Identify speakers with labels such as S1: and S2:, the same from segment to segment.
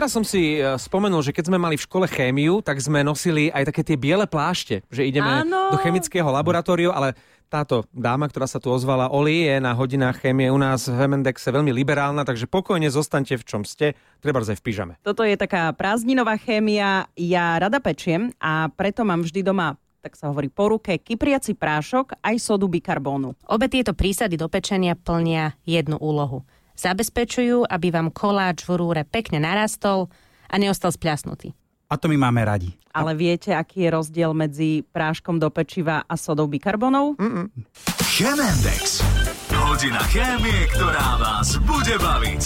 S1: teraz som si e, spomenul, že keď sme mali v škole chémiu, tak sme nosili aj také tie biele plášte, že ideme
S2: Áno.
S1: do chemického laboratóriu, ale táto dáma, ktorá sa tu ozvala, Oli, je na hodinách chémie u nás v Hemendexe veľmi liberálna, takže pokojne zostaňte v čom ste, treba aj v pyžame.
S2: Toto je taká prázdninová chémia. Ja rada pečiem a preto mám vždy doma tak sa hovorí po ruke, kypriaci prášok aj sodu bikarbónu.
S3: Obe tieto prísady do pečenia plnia jednu úlohu. Zabezpečujú, aby vám koláč v rúre pekne narastol a neostal spľasnutý.
S4: A to my máme radi.
S2: Ale viete, aký je rozdiel medzi práškom do pečiva a sodou bikarbonov? Mm.
S5: Chemendex. Hodina chémie, ktorá vás bude baviť.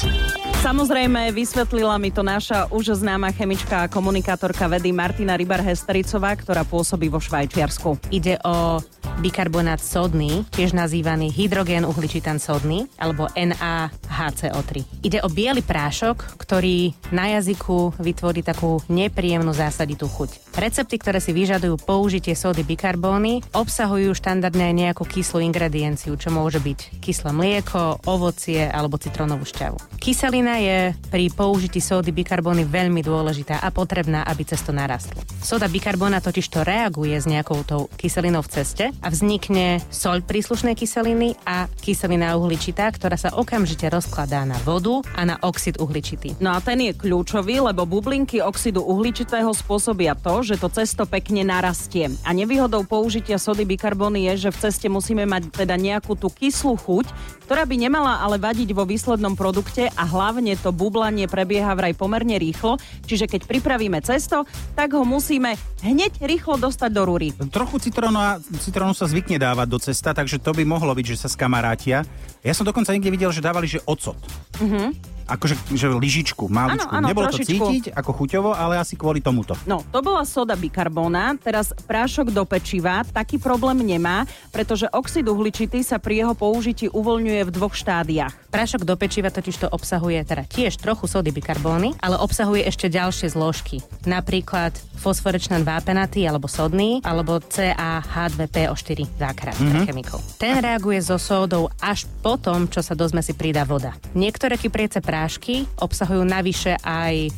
S2: Samozrejme, vysvetlila mi to naša už známa chemička a komunikátorka vedy Martina Rybar-Hestericová, ktorá pôsobí vo Švajčiarsku.
S3: Ide o bikarbonát sodný, tiež nazývaný hydrogén uhličitan sodný, alebo NaHCO3. Ide o biely prášok, ktorý na jazyku vytvorí takú nepríjemnú zásaditú chuť. Recepty, ktoré si vyžadujú použitie sódy bikarbóny, obsahujú štandardne nejakú kyslú ingredienciu, čo môže byť kyslé mlieko, ovocie alebo citrónovú šťavu. Kyselina je pri použití sódy bikarbóny veľmi dôležitá a potrebná, aby cesto narastlo. Soda bikarbóna totiž to reaguje s nejakou tou kyselinou v ceste a vznikne soľ príslušnej kyseliny a kyselina uhličitá, ktorá sa okamžite rozkladá na vodu a na oxid uhličitý.
S2: No a ten je kľúčový, lebo bublinky oxidu uhličitého spôsobia to, že to cesto pekne narastie. A nevýhodou použitia sody bikarbóny je, že v ceste musíme mať teda nejakú tú kyslú chuť, ktorá by nemala ale vadiť vo výslednom produkte a hlavne to bublanie prebieha vraj pomerne rýchlo, čiže keď pripravíme cesto, tak ho musíme hneď rýchlo dostať do rúry.
S4: Trochu citrónu sa zvykne dávať do cesta, takže to by mohlo byť, že sa skamarátia. Ja som dokonca niekde videl, že dávali, že ocot. Mm-hmm. Akože že lyžičku, maličku.
S2: Áno, áno,
S4: Nebolo
S2: trošičku.
S4: to cítiť ako chuťovo, ale asi kvôli tomuto.
S2: No, to bola soda bikarbóna, teraz prášok do pečiva taký problém nemá, pretože oxid uhličitý sa pri jeho použití uvoľňuje v dvoch štádiách.
S3: Prášok do pečiva totiž to obsahuje teda tiež trochu sody bikarbóny, ale obsahuje ešte ďalšie zložky. Napríklad fosforečnan vápenatý alebo sodný, alebo CaH2PO4 zákrát mm-hmm. pre chemikov. Ten reaguje so sódou až po tom, čo sa do zmesi pridá voda. Niektoré kypriece prášky obsahujú navyše aj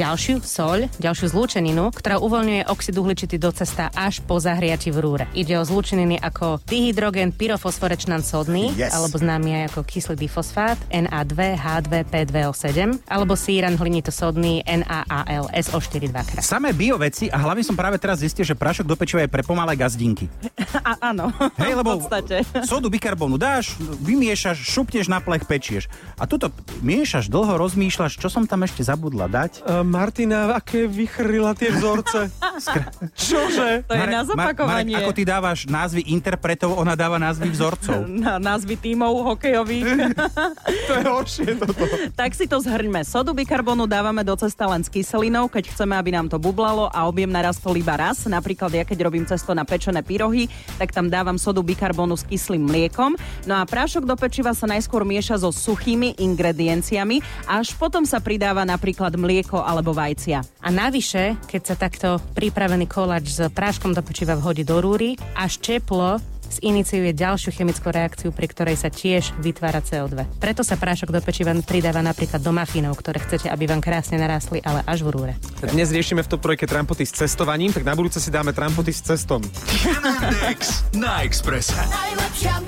S3: ďalšiu soľ, ďalšiu zlúčeninu, ktorá uvoľňuje oxid uhličitý do cesta až po zahriati v rúre. Ide o zlúčeniny ako dihydrogen pyrofosforečnan sodný,
S4: Yes.
S3: alebo známy aj ako kyslý difosfát Na2H2P2O7, alebo síran hlinitosodný NaAl SO4 dvakrát.
S4: Samé bio veci a hlavne som práve teraz zistil, že prášok do pečiva je pre pomalé gazdinky.
S2: A, áno,
S4: Hej, lebo
S2: v podstate.
S4: sodu bikarbónu dáš, vymiešaš, šupneš na plech, pečieš. A tuto miešaš, dlho rozmýšľaš, čo som tam ešte zabudla dať.
S1: Uh, Martina, aké vychrila tie vzorce? Čože?
S2: To je na zopakovanie.
S4: Marek, ako ty dávaš názvy interpretov, ona dáva názvy vzorcov.
S2: na názvy tímov hokejových.
S1: To je horšie toto.
S2: tak si to zhrňme. Sodu bikarbonu dávame do cesta len s kyselinou, keď chceme, aby nám to bublalo a objem narastol iba raz. Napríklad ja keď robím cesto na pečené pyrohy, tak tam dávam sodu bikarbonu s kyslým mliekom. No a prášok do pečiva sa najskôr mieša so suchými ingredienciami, až potom sa pridáva napríklad mlieko alebo vajcia.
S3: A navyše, keď sa takto pripravený koláč s práškom do pečiva vhodí do rúry, až teplo ziniciuje ďalšiu chemickú reakciu, pri ktorej sa tiež vytvára CO2. Preto sa prášok do pečiva pridáva napríklad do mafínov, ktoré chcete, aby vám krásne narastli, ale až v rúre.
S1: Dnes riešime v tom projekte trampoty s cestovaním, tak na budúce si dáme trampoty s cestom.
S5: Na Expresse.
S6: Najlepšia